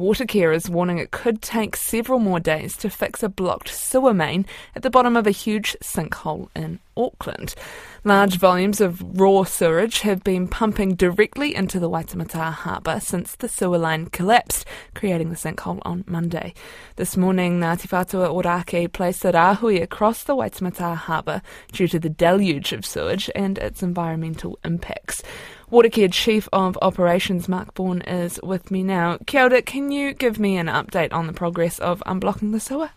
Watercare is warning it could take several more days to fix a blocked sewer main at the bottom of a huge sinkhole in Auckland. Large volumes of raw sewage have been pumping directly into the Waitemata harbour since the sewer line collapsed, creating the sinkhole on Monday. This morning, Ngāti Whātua Ōrākei placed a rāhui across the Waitemata harbour due to the deluge of sewage and its environmental impacts. Watercare Chief of Operations Mark Bourne is with me now. Kia ora, can you give me an update on the progress of unblocking the sewer?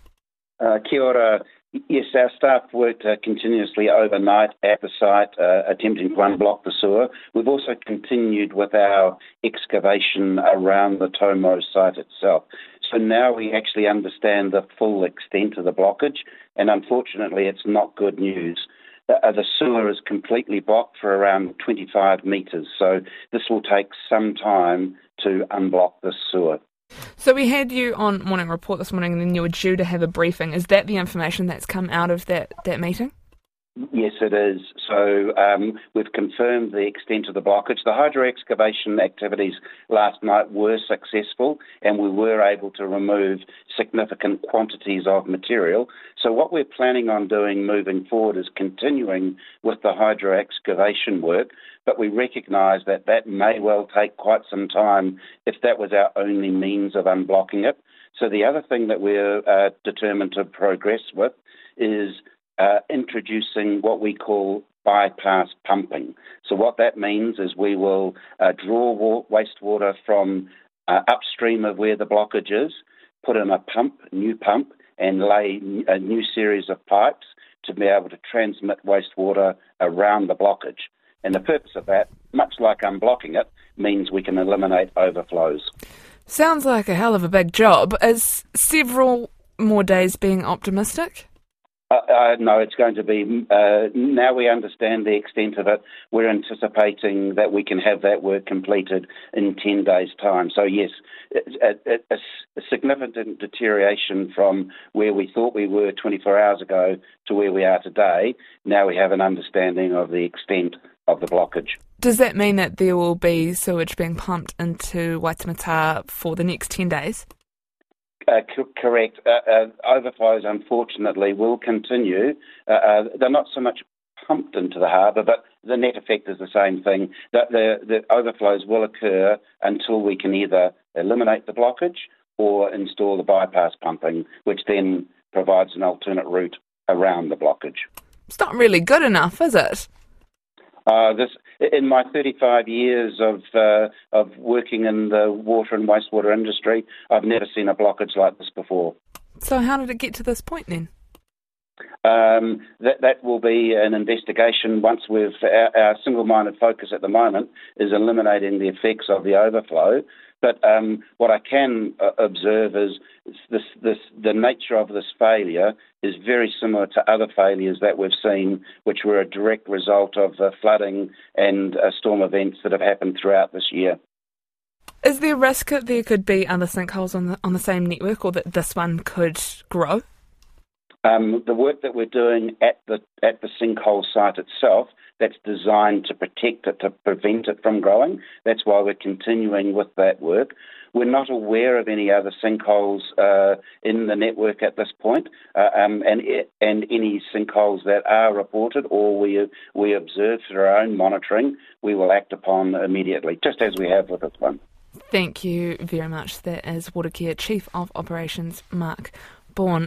Uh, kia ora. Yes, our staff worked uh, continuously overnight at the site, uh, attempting to unblock the sewer. We've also continued with our excavation around the Tomo site itself. So now we actually understand the full extent of the blockage, and unfortunately, it's not good news. Uh, the sewer is completely blocked for around 25 metres, so this will take some time to unblock the sewer. So we had you on Morning Report this morning, and then you were due to have a briefing. Is that the information that's come out of that, that meeting? Yes, it is. So um, we've confirmed the extent of the blockage. The hydro excavation activities last night were successful, and we were able to remove significant quantities of material. So what we're planning on doing moving forward is continuing with the hydro excavation work, but we recognise that that may well take quite some time if that was our only means of unblocking it. So the other thing that we're uh, determined to progress with is uh, introducing what we call bypass pumping. So, what that means is we will uh, draw wa- wastewater from uh, upstream of where the blockage is, put in a pump, new pump, and lay a new series of pipes to be able to transmit wastewater around the blockage. And the purpose of that, much like unblocking it, means we can eliminate overflows. Sounds like a hell of a big job. Is several more days being optimistic? Uh, uh, no, it's going to be. Uh, now we understand the extent of it. We're anticipating that we can have that work completed in 10 days' time. So, yes, a, a, a, significant deterioration from where we thought we were 24 hours ago to where we are today. Now we have an understanding of the extent of the blockage. Does that mean that there will be sewage being pumped into Waitemata for the next 10 days? Uh, correct. Uh, uh, overflows, unfortunately, will continue. Uh, uh, they're not so much pumped into the harbour, but the net effect is the same thing. That the, the overflows will occur until we can either eliminate the blockage or install the bypass pumping, which then provides an alternate route around the blockage. It's not really good enough, is it? Uh, this in my 35 years of uh, of working in the water and wastewater industry, I've never seen a blockage like this before. So, how did it get to this point then? Um, that that will be an investigation once we've our, our, single-minded focus at the moment is eliminating the effects of the overflow. But um, what I can uh, observe is this, this, the nature of this failure is very similar to other failures that we've seen, which were a direct result of the flooding and uh, storm events that have happened throughout this year. Is there a risk that there could be other sinkholes on the on the same network, or that this one could grow? Um, the work that we're doing at the at the sinkhole site itself, that's designed to protect it, to prevent it from growing. That's why we're continuing with that work. We're not aware of any other sinkholes uh, in the network at this point, uh, um, and and any sinkholes that are reported or we we observe through our own monitoring, we will act upon immediately, just as we have with this one. Thank you very much. That is Watercare Chief of Operations Mark Bourne.